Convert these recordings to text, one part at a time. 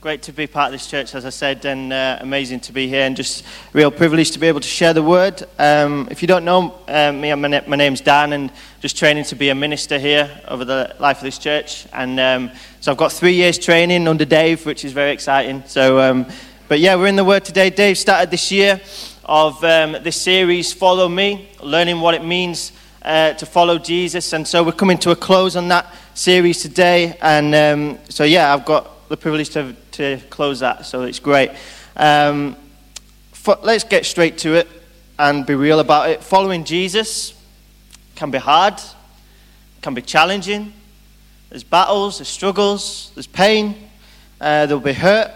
Great to be part of this church, as I said, and uh, amazing to be here, and just real privilege to be able to share the word. Um, if you don't know um, me, my, my name's Dan, and just training to be a minister here over the life of this church. And um, so I've got three years training under Dave, which is very exciting. So, um, but yeah, we're in the Word today. Dave started this year of um, this series, Follow Me, learning what it means uh, to follow Jesus. And so we're coming to a close on that series today. And um, so, yeah, I've got the privilege to, to close that, so it's great. Um, for, let's get straight to it and be real about it. Following Jesus can be hard, can be challenging. There's battles, there's struggles, there's pain, uh, there'll be hurt.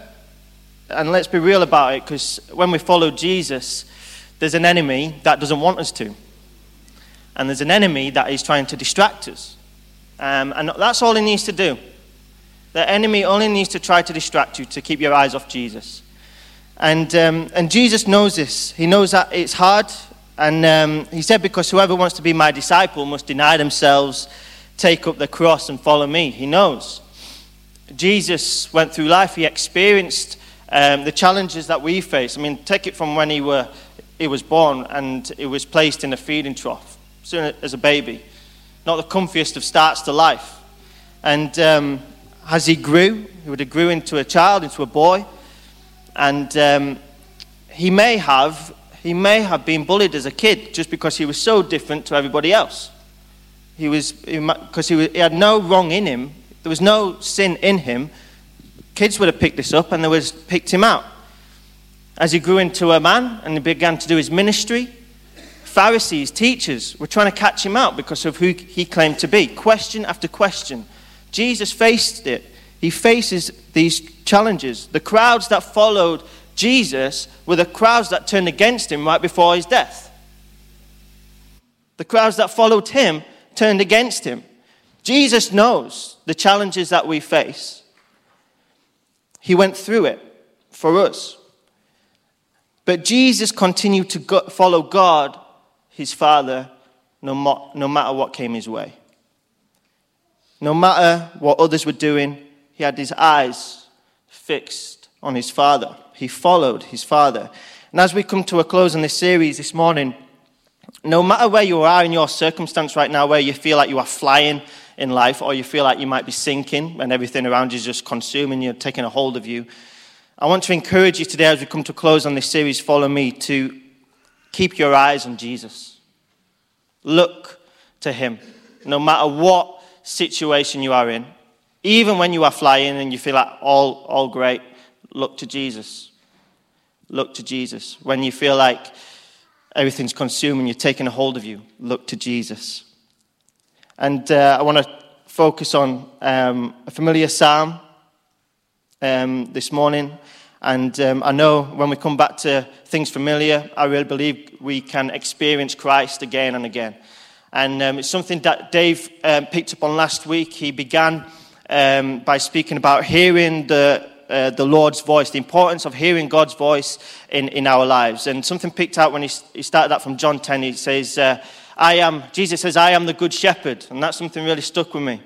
And let's be real about it because when we follow Jesus, there's an enemy that doesn't want us to. And there's an enemy that is trying to distract us. Um, and that's all he needs to do. The enemy only needs to try to distract you to keep your eyes off Jesus. And, um, and Jesus knows this. He knows that it's hard. And um, he said, Because whoever wants to be my disciple must deny themselves, take up the cross, and follow me. He knows. Jesus went through life, he experienced um, the challenges that we face. I mean, take it from when he, were, he was born and he was placed in a feeding trough soon as a baby. Not the comfiest of starts to life. And um, as he grew, he would have grew into a child, into a boy, and um, he may have he may have been bullied as a kid just because he was so different to everybody else. He was because he, he, had no wrong in him. There was no sin in him. Kids would have picked this up and they would have picked him out. As he grew into a man and he began to do his ministry, Pharisees, teachers were trying to catch him out because of who he claimed to be. Question after question Jesus faced it. He faces these challenges. The crowds that followed Jesus were the crowds that turned against him right before his death. The crowds that followed him turned against him. Jesus knows the challenges that we face. He went through it for us. But Jesus continued to go, follow God, his Father, no, mo- no matter what came his way. No matter what others were doing, he had his eyes fixed on his father. He followed his father. And as we come to a close on this series this morning, no matter where you are in your circumstance right now, where you feel like you are flying in life or you feel like you might be sinking and everything around you is just consuming you, taking a hold of you, I want to encourage you today as we come to close on this series, Follow Me, to keep your eyes on Jesus. Look to him. No matter what situation you are in, even when you are flying and you feel like all, all great, look to Jesus. Look to Jesus. When you feel like everything's consuming, you're taking a hold of you, look to Jesus. And uh, I want to focus on um, a familiar psalm um, this morning. And um, I know when we come back to things familiar, I really believe we can experience Christ again and again. And um, it's something that Dave um, picked up on last week. He began um, by speaking about hearing the, uh, the Lord's voice, the importance of hearing God's voice in, in our lives. And something picked out when he, he started that from John 10. He says, uh, I am, Jesus says, I am the good shepherd. And that's something really stuck with me.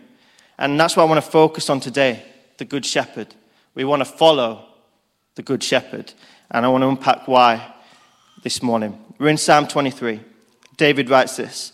And that's what I want to focus on today the good shepherd. We want to follow the good shepherd. And I want to unpack why this morning. We're in Psalm 23. David writes this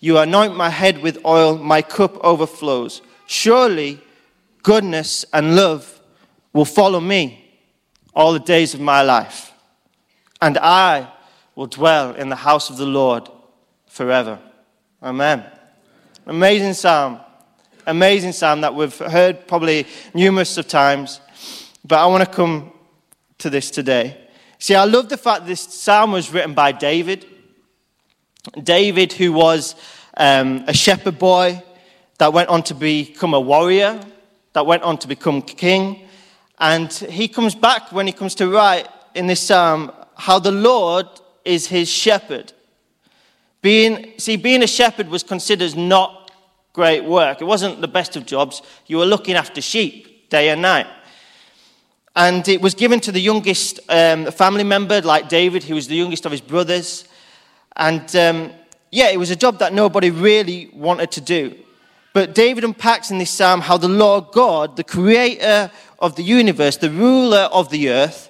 You anoint my head with oil, my cup overflows. Surely goodness and love will follow me all the days of my life, and I will dwell in the house of the Lord forever. Amen. Amazing psalm. Amazing psalm that we've heard probably numerous of times, but I want to come to this today. See, I love the fact this psalm was written by David. David, who was um, a shepherd boy that went on to become a warrior, that went on to become king. And he comes back when he comes to write in this psalm how the Lord is his shepherd. Being, see, being a shepherd was considered not great work. It wasn't the best of jobs. You were looking after sheep day and night. And it was given to the youngest um, family member, like David, who was the youngest of his brothers. And um, yeah, it was a job that nobody really wanted to do. But David unpacks in this psalm how the Lord God, the creator of the universe, the ruler of the earth,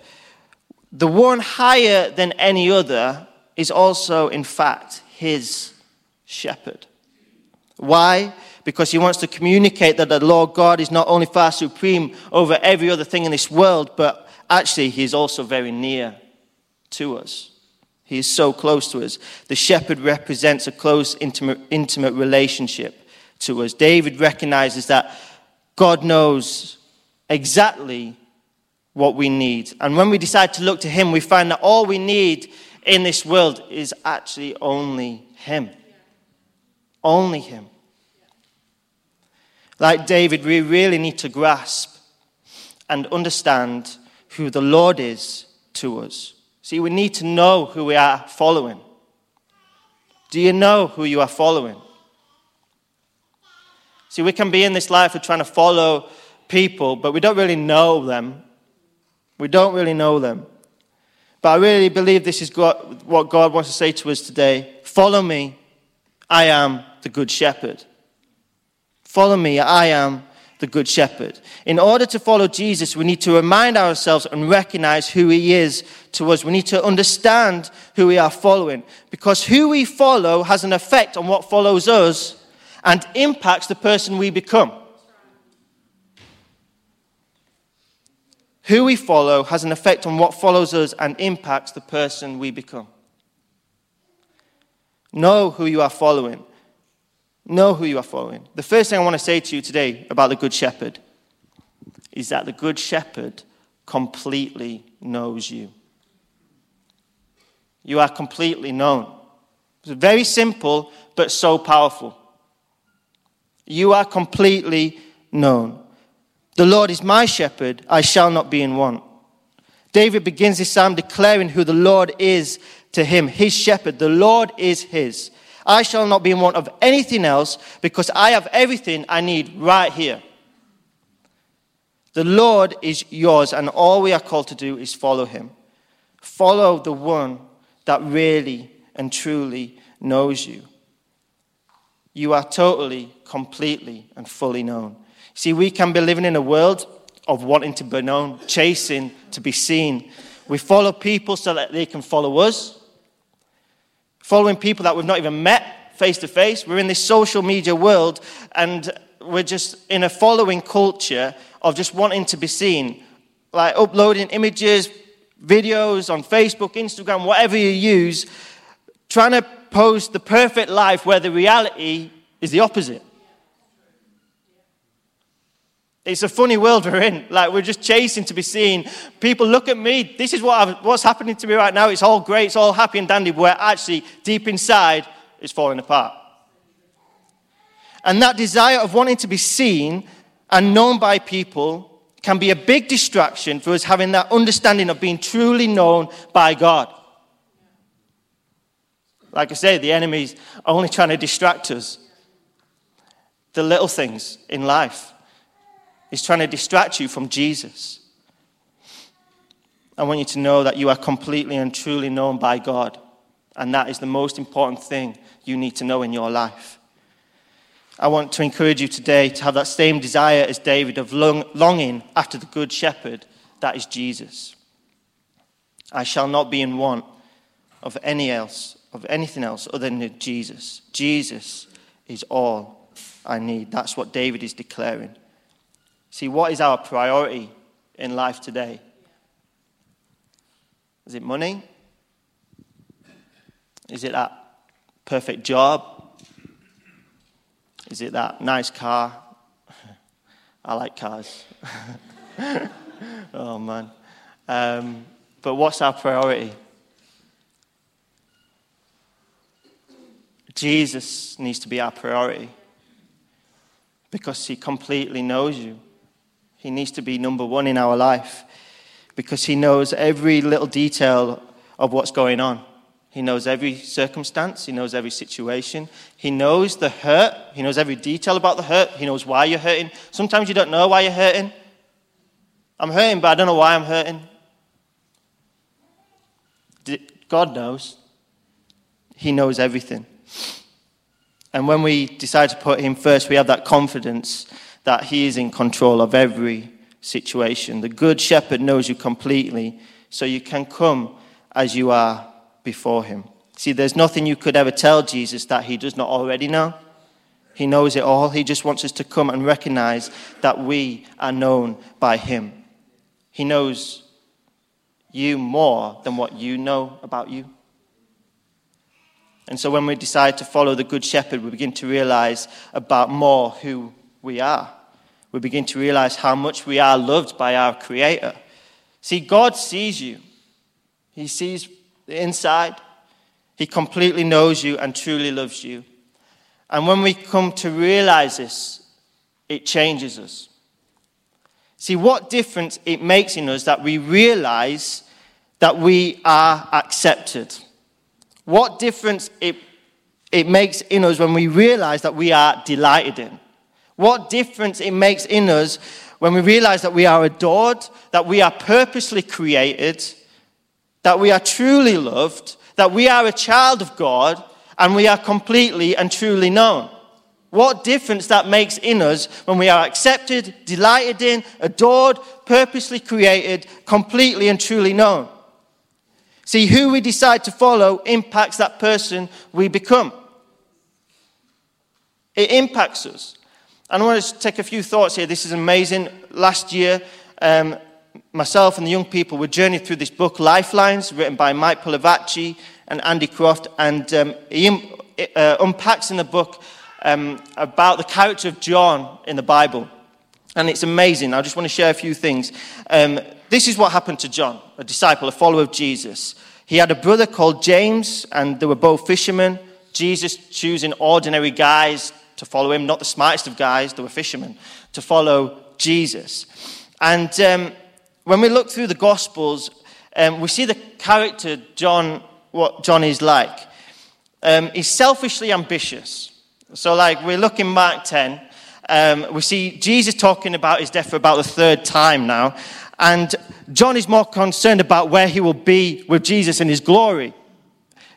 the one higher than any other, is also, in fact, his shepherd. Why? Because he wants to communicate that the Lord God is not only far supreme over every other thing in this world, but actually he is also very near to us. He is so close to us. The shepherd represents a close, intimate, intimate relationship to us. David recognizes that God knows exactly what we need. And when we decide to look to Him, we find that all we need in this world is actually only Him. Only Him. Like David, we really need to grasp and understand who the Lord is to us. See, we need to know who we are following. Do you know who you are following? See, we can be in this life of trying to follow people, but we don't really know them. We don't really know them. But I really believe this is what God wants to say to us today. Follow me. I am the good shepherd. Follow me. I am the good shepherd. In order to follow Jesus, we need to remind ourselves and recognize who he is to us. We need to understand who we are following because who we follow has an effect on what follows us and impacts the person we become. Who we follow has an effect on what follows us and impacts the person we become. Know who you are following. Know who you are following. The first thing I want to say to you today about the Good Shepherd is that the Good Shepherd completely knows you. You are completely known. It's very simple, but so powerful. You are completely known. The Lord is my shepherd, I shall not be in want. David begins this psalm declaring who the Lord is to him, his shepherd. The Lord is his. I shall not be in want of anything else because I have everything I need right here. The Lord is yours, and all we are called to do is follow him. Follow the one that really and truly knows you. You are totally, completely, and fully known. See, we can be living in a world of wanting to be known, chasing to be seen. We follow people so that they can follow us, following people that we've not even met face to face. We're in this social media world and we're just in a following culture of just wanting to be seen, like uploading images, videos on Facebook, Instagram, whatever you use, trying to post the perfect life where the reality is the opposite. It's a funny world we're in. Like, we're just chasing to be seen. People look at me. This is what I've, what's happening to me right now. It's all great. It's all happy and dandy. But actually, deep inside, it's falling apart. And that desire of wanting to be seen and known by people can be a big distraction for us having that understanding of being truly known by God. Like I say, the enemy's only trying to distract us. The little things in life. He's trying to distract you from Jesus. I want you to know that you are completely and truly known by God. And that is the most important thing you need to know in your life. I want to encourage you today to have that same desire as David of long, longing after the good shepherd, that is Jesus. I shall not be in want of any else of anything else other than Jesus. Jesus is all I need. That's what David is declaring. See, what is our priority in life today? Is it money? Is it that perfect job? Is it that nice car? I like cars. oh, man. Um, but what's our priority? Jesus needs to be our priority because he completely knows you. He needs to be number one in our life because He knows every little detail of what's going on. He knows every circumstance. He knows every situation. He knows the hurt. He knows every detail about the hurt. He knows why you're hurting. Sometimes you don't know why you're hurting. I'm hurting, but I don't know why I'm hurting. God knows. He knows everything. And when we decide to put Him first, we have that confidence that He is in control of every situation. The Good Shepherd knows you completely, so you can come as you are before Him. See, there's nothing you could ever tell Jesus that He does not already know. He knows it all. He just wants us to come and recognize that we are known by Him. He knows you more than what you know about you. And so when we decide to follow the Good Shepherd, we begin to realize about more who we are. We begin to realize how much we are loved by our Creator. See, God sees you, He sees the inside. He completely knows you and truly loves you. And when we come to realize this, it changes us. See what difference it makes in us that we realize that we are accepted. What difference it, it makes in us when we realize that we are delighted in. What difference it makes in us when we realize that we are adored, that we are purposely created, that we are truly loved, that we are a child of God, and we are completely and truly known. What difference that makes in us when we are accepted, delighted in, adored, purposely created, completely and truly known. See, who we decide to follow impacts that person we become. It impacts us. And I want to take a few thoughts here. This is amazing. Last year, um, myself and the young people were journeying through this book, Lifelines, written by Mike Pilavachi and Andy Croft. And um, he uh, unpacks in the book um, about the character of John in the Bible. And it's amazing. I just want to share a few things. Um, this is what happened to John, a disciple, a follower of Jesus. He had a brother called James, and they were both fishermen. Jesus choosing ordinary guys to follow him, not the smartest of guys, they were fishermen, to follow Jesus. And um, when we look through the Gospels, um, we see the character John, what John is like. Um, he's selfishly ambitious. So, like, we look in Mark 10, um, we see Jesus talking about his death for about the third time now. And John is more concerned about where he will be with Jesus in his glory.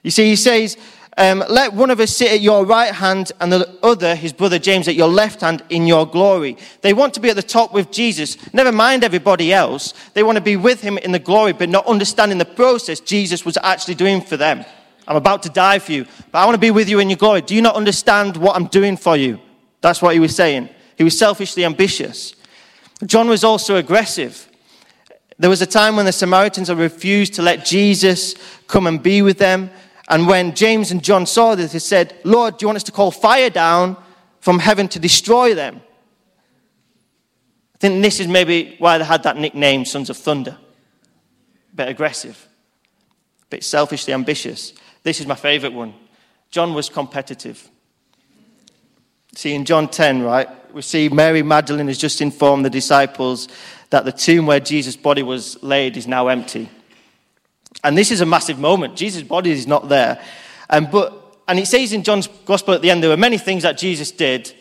You see, he says, um, Let one of us sit at your right hand and the other, his brother James, at your left hand in your glory. They want to be at the top with Jesus. Never mind everybody else. They want to be with him in the glory, but not understanding the process Jesus was actually doing for them. I'm about to die for you, but I want to be with you in your glory. Do you not understand what I'm doing for you? That's what he was saying. He was selfishly ambitious. John was also aggressive. There was a time when the Samaritans refused to let Jesus come and be with them. And when James and John saw this, they said, Lord, do you want us to call fire down from heaven to destroy them? I think this is maybe why they had that nickname, Sons of Thunder. A bit aggressive, a bit selfishly ambitious. This is my favorite one. John was competitive. See, in John 10, right, we see Mary Magdalene has just informed the disciples that the tomb where Jesus' body was laid is now empty. And this is a massive moment. Jesus' body is not there. And, but, and it says in John's gospel at the end, there were many things that Jesus did,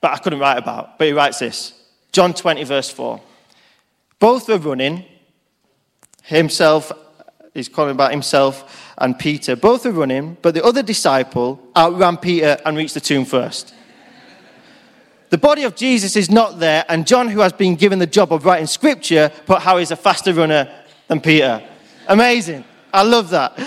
but I couldn't write about. But he writes this John 20, verse 4. Both were running. Himself, he's calling about himself and Peter. Both were running, but the other disciple outran Peter and reached the tomb first. The body of Jesus is not there, and John, who has been given the job of writing scripture, put how he's a faster runner than Peter. Amazing. I love that.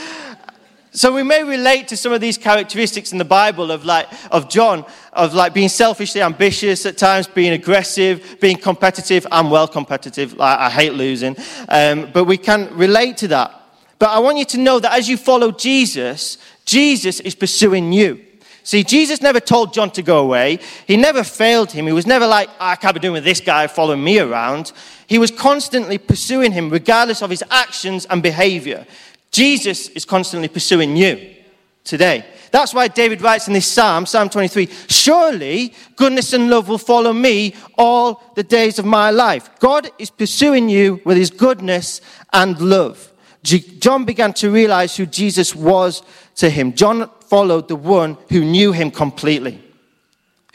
So we may relate to some of these characteristics in the Bible of like of John, of like being selfishly ambitious at times, being aggressive, being competitive. I'm well competitive. Like, I hate losing, um, but we can relate to that. But I want you to know that as you follow Jesus, Jesus is pursuing you. See, Jesus never told John to go away. He never failed him. He was never like, ah, I can't be doing with this guy following me around. He was constantly pursuing him, regardless of his actions and behavior. Jesus is constantly pursuing you today. That's why David writes in this psalm, Psalm 23 Surely goodness and love will follow me all the days of my life. God is pursuing you with his goodness and love. John began to realize who Jesus was to him. John followed the one who knew him completely.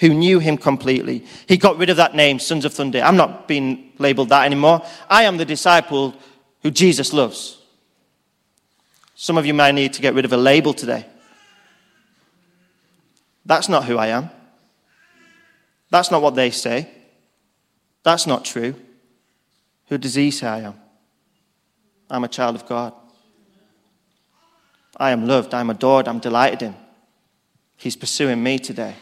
Who knew him completely. He got rid of that name, Sons of Thunder. I'm not being labeled that anymore. I am the disciple who Jesus loves. Some of you might need to get rid of a label today. That's not who I am. That's not what they say. That's not true. Who does he say I am? I'm a child of God. I am loved. I'm adored. I'm delighted in. He's pursuing me today.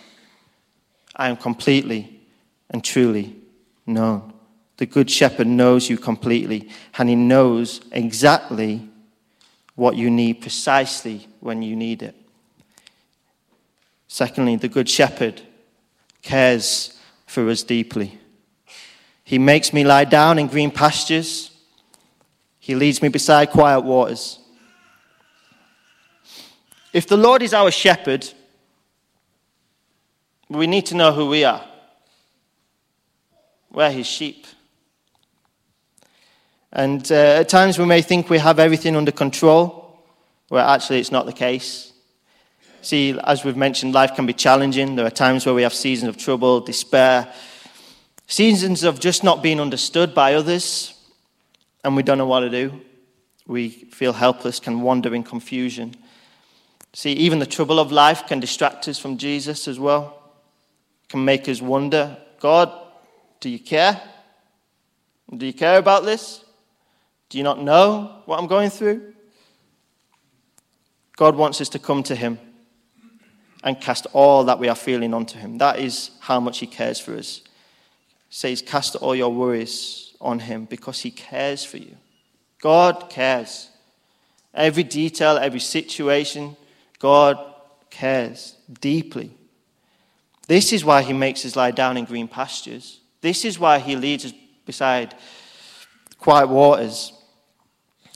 I am completely and truly known. The Good Shepherd knows you completely, and He knows exactly what you need precisely when you need it. Secondly, the Good Shepherd cares for us deeply. He makes me lie down in green pastures. He leads me beside quiet waters. If the Lord is our shepherd, we need to know who we are. We're his sheep. And uh, at times we may think we have everything under control, where actually it's not the case. See, as we've mentioned, life can be challenging. There are times where we have seasons of trouble, despair, seasons of just not being understood by others, and we don't know what to do. We feel helpless, can wander in confusion. See, even the trouble of life can distract us from Jesus as well, it can make us wonder God, do you care? Do you care about this? Do you not know what I'm going through? God wants us to come to Him and cast all that we are feeling onto Him. That is how much He cares for us. He says, Cast all your worries on Him because He cares for you. God cares. Every detail, every situation, God cares deeply. This is why He makes us lie down in green pastures. This is why He leads us beside quiet waters.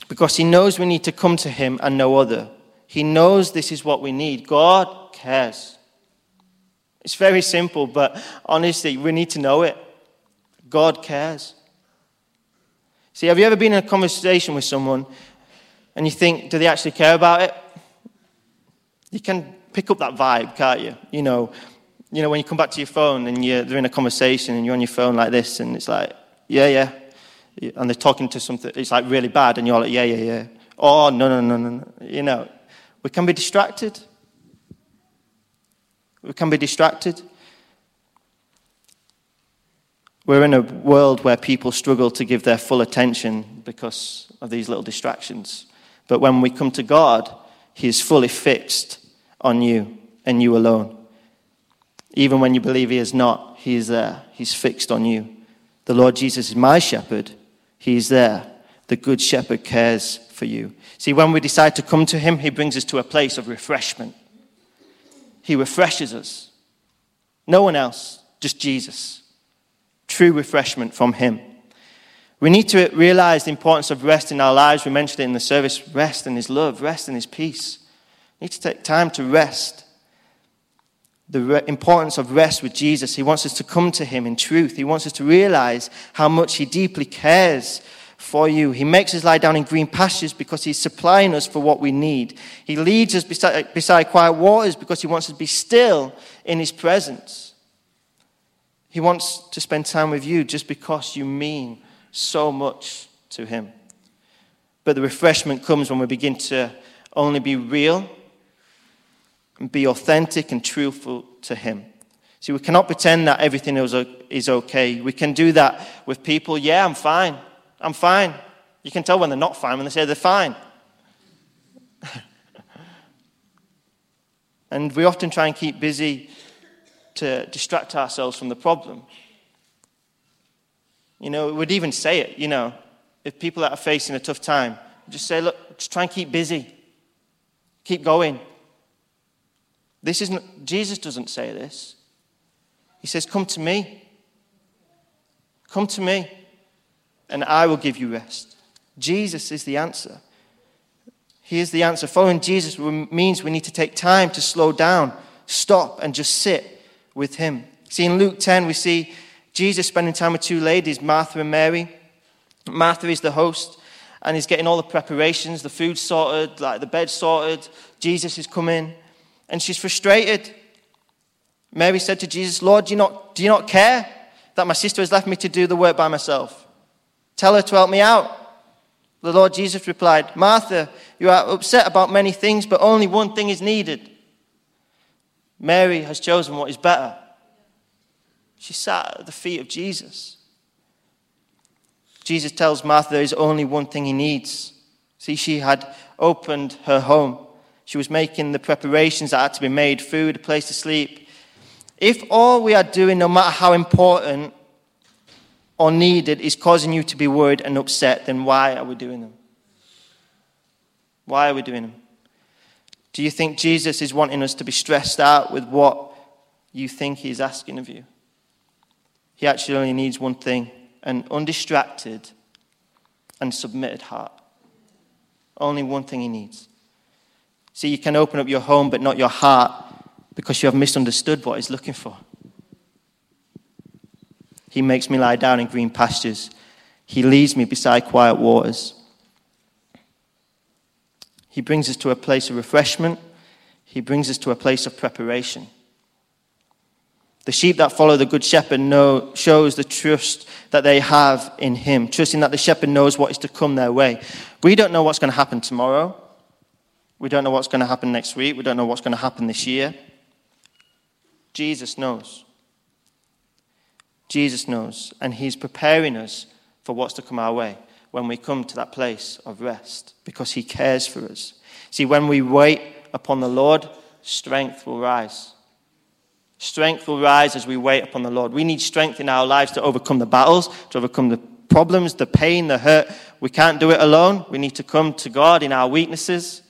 Because He knows we need to come to Him and no other. He knows this is what we need. God cares. It's very simple, but honestly, we need to know it. God cares. See, have you ever been in a conversation with someone and you think, do they actually care about it? You can pick up that vibe, can't you? You know, you know when you come back to your phone and you're, they're in a conversation and you're on your phone like this and it's like, yeah, yeah. And they're talking to something, it's like really bad and you're like, yeah, yeah, yeah. Oh, no, no, no, no, no. You know, we can be distracted. We can be distracted. We're in a world where people struggle to give their full attention because of these little distractions. But when we come to God, He is fully fixed on you and you alone. Even when you believe He is not, He is there. He's fixed on you. The Lord Jesus is my shepherd. He is there. The good shepherd cares for you. See, when we decide to come to Him, He brings us to a place of refreshment. He refreshes us. No one else, just Jesus true refreshment from Him. We need to realize the importance of rest in our lives. We mentioned it in the service rest in His love, rest in His peace. We need to take time to rest. The re- importance of rest with Jesus. He wants us to come to Him in truth. He wants us to realize how much He deeply cares for you. He makes us lie down in green pastures because He's supplying us for what we need. He leads us beside, beside quiet waters because He wants us to be still in His presence. He wants to spend time with you just because you mean so much to Him. But the refreshment comes when we begin to only be real and be authentic and truthful to Him. See, we cannot pretend that everything is okay. We can do that with people. Yeah, I'm fine. I'm fine. You can tell when they're not fine when they say they're fine. and we often try and keep busy to distract ourselves from the problem. You know, we'd even say it, you know, if people that are facing a tough time, just say, look, just try and keep busy. Keep going. This isn't, Jesus doesn't say this. He says, Come to me. Come to me, and I will give you rest. Jesus is the answer. Here's the answer. Following Jesus means we need to take time to slow down, stop, and just sit with Him. See, in Luke 10, we see Jesus spending time with two ladies, Martha and Mary. Martha is the host, and he's getting all the preparations, the food sorted, like the bed sorted. Jesus is coming, and she's frustrated. Mary said to Jesus, Lord, do you not, do you not care that my sister has left me to do the work by myself? Tell her to help me out. The Lord Jesus replied, Martha, you are upset about many things, but only one thing is needed. Mary has chosen what is better. She sat at the feet of Jesus. Jesus tells Martha there is only one thing he needs. See, she had opened her home. She was making the preparations that had to be made food, a place to sleep. If all we are doing, no matter how important or needed, is causing you to be worried and upset, then why are we doing them? Why are we doing them? Do you think Jesus is wanting us to be stressed out with what you think he's asking of you? He actually only needs one thing an undistracted and submitted heart. Only one thing he needs. See, you can open up your home, but not your heart because you have misunderstood what he's looking for. He makes me lie down in green pastures. He leads me beside quiet waters. He brings us to a place of refreshment. He brings us to a place of preparation. The sheep that follow the good shepherd know, shows the trust that they have in him, trusting that the shepherd knows what is to come their way. We don't know what's going to happen tomorrow. We don't know what's going to happen next week. We don't know what's going to happen this year. Jesus knows. Jesus knows, and he's preparing us for what's to come our way when we come to that place of rest because He cares for us. See, when we wait upon the Lord, strength will rise. Strength will rise as we wait upon the Lord. We need strength in our lives to overcome the battles, to overcome the problems, the pain, the hurt. We can't do it alone. We need to come to God in our weaknesses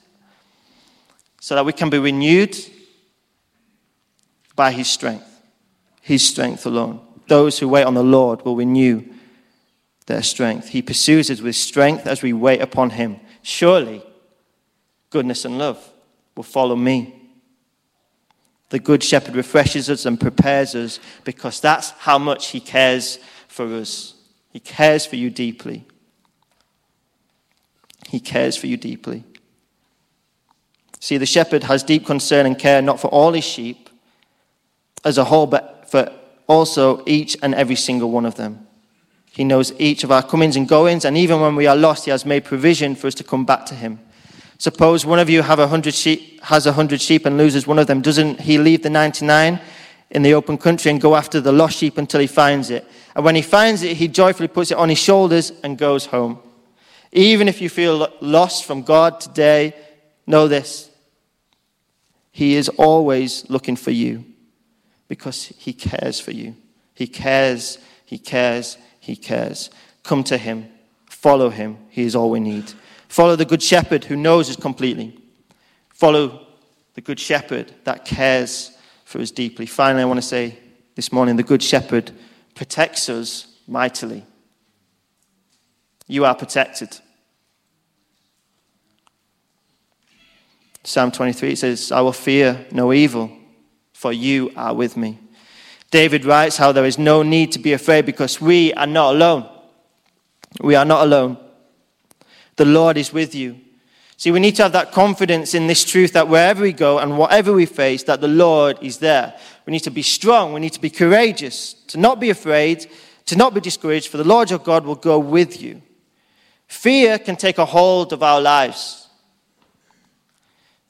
so that we can be renewed by His strength. His strength alone. Those who wait on the Lord will renew their strength. He pursues us with strength as we wait upon Him. Surely, goodness and love will follow me. The Good Shepherd refreshes us and prepares us because that's how much He cares for us. He cares for you deeply. He cares for you deeply. See, the shepherd has deep concern and care not for all his sheep as a whole, but for also each and every single one of them. He knows each of our comings and goings, and even when we are lost, He has made provision for us to come back to Him. Suppose one of you have a hundred sheep, has a hundred sheep and loses one of them. Doesn't he leave the 99 in the open country and go after the lost sheep until he finds it? And when he finds it, he joyfully puts it on his shoulders and goes home. Even if you feel lost from God today, know this. He is always looking for you because he cares for you. He cares, he cares, he cares. Come to him. Follow him. He is all we need. Follow the good shepherd who knows us completely. Follow the good shepherd that cares for us deeply. Finally, I want to say this morning the good shepherd protects us mightily. You are protected. Psalm 23 says, I will fear no evil, for you are with me. David writes how there is no need to be afraid because we are not alone. We are not alone. The Lord is with you. See, we need to have that confidence in this truth that wherever we go and whatever we face, that the Lord is there. We need to be strong. We need to be courageous, to not be afraid, to not be discouraged, for the Lord your God will go with you. Fear can take a hold of our lives.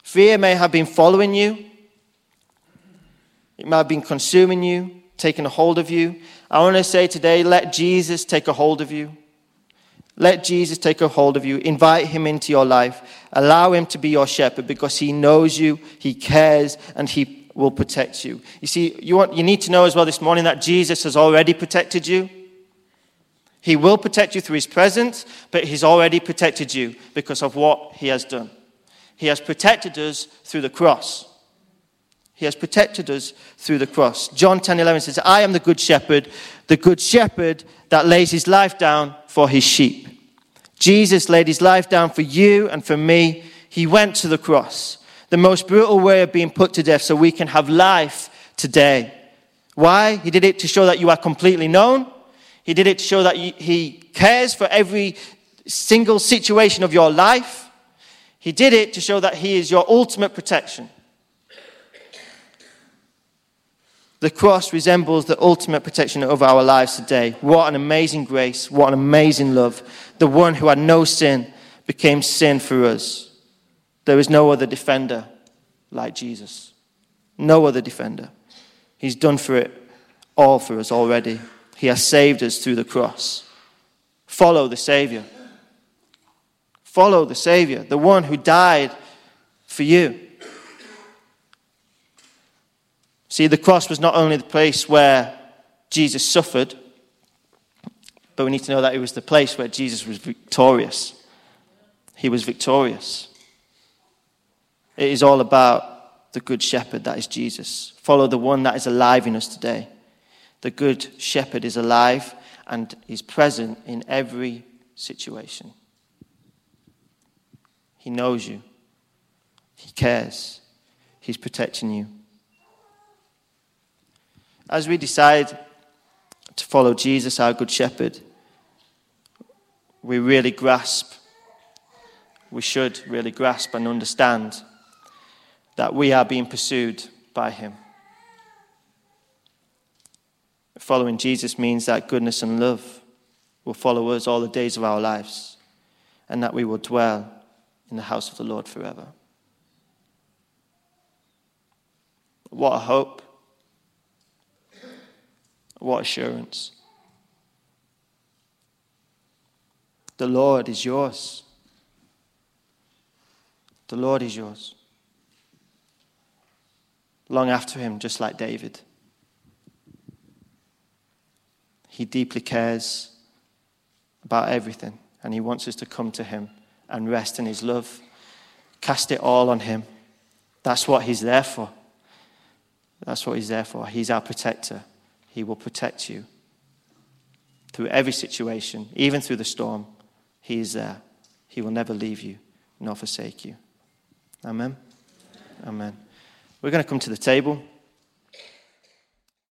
Fear may have been following you, it may have been consuming you, taking a hold of you. I want to say today, let Jesus take a hold of you. Let Jesus take a hold of you. Invite him into your life. Allow him to be your shepherd because he knows you, he cares, and he will protect you. You see, you, want, you need to know as well this morning that Jesus has already protected you. He will protect you through his presence, but he's already protected you because of what he has done. He has protected us through the cross. He has protected us through the cross. John 10 11 says, I am the good shepherd, the good shepherd that lays his life down for his sheep. Jesus laid his life down for you and for me. he went to the cross, the most brutal way of being put to death, so we can have life today. Why? He did it to show that you are completely known. He did it to show that he cares for every single situation of your life. He did it to show that he is your ultimate protection. The cross resembles the ultimate protection of our lives today. What an amazing grace. What an amazing love. The one who had no sin became sin for us. There is no other defender like Jesus. No other defender. He's done for it all for us already. He has saved us through the cross. Follow the Savior. Follow the Savior, the one who died for you. See, the cross was not only the place where Jesus suffered, but we need to know that it was the place where Jesus was victorious. He was victorious. It is all about the Good Shepherd, that is Jesus. Follow the one that is alive in us today. The Good Shepherd is alive and is present in every situation. He knows you, He cares, He's protecting you. As we decide to follow Jesus, our Good Shepherd, we really grasp, we should really grasp and understand that we are being pursued by Him. Following Jesus means that goodness and love will follow us all the days of our lives and that we will dwell in the house of the Lord forever. What a hope! What assurance. The Lord is yours. The Lord is yours. Long after him, just like David. He deeply cares about everything, and he wants us to come to him and rest in his love. Cast it all on him. That's what he's there for. That's what he's there for. He's our protector. He will protect you through every situation, even through the storm. He is there. He will never leave you nor forsake you. Amen. Amen. We're going to come to the table.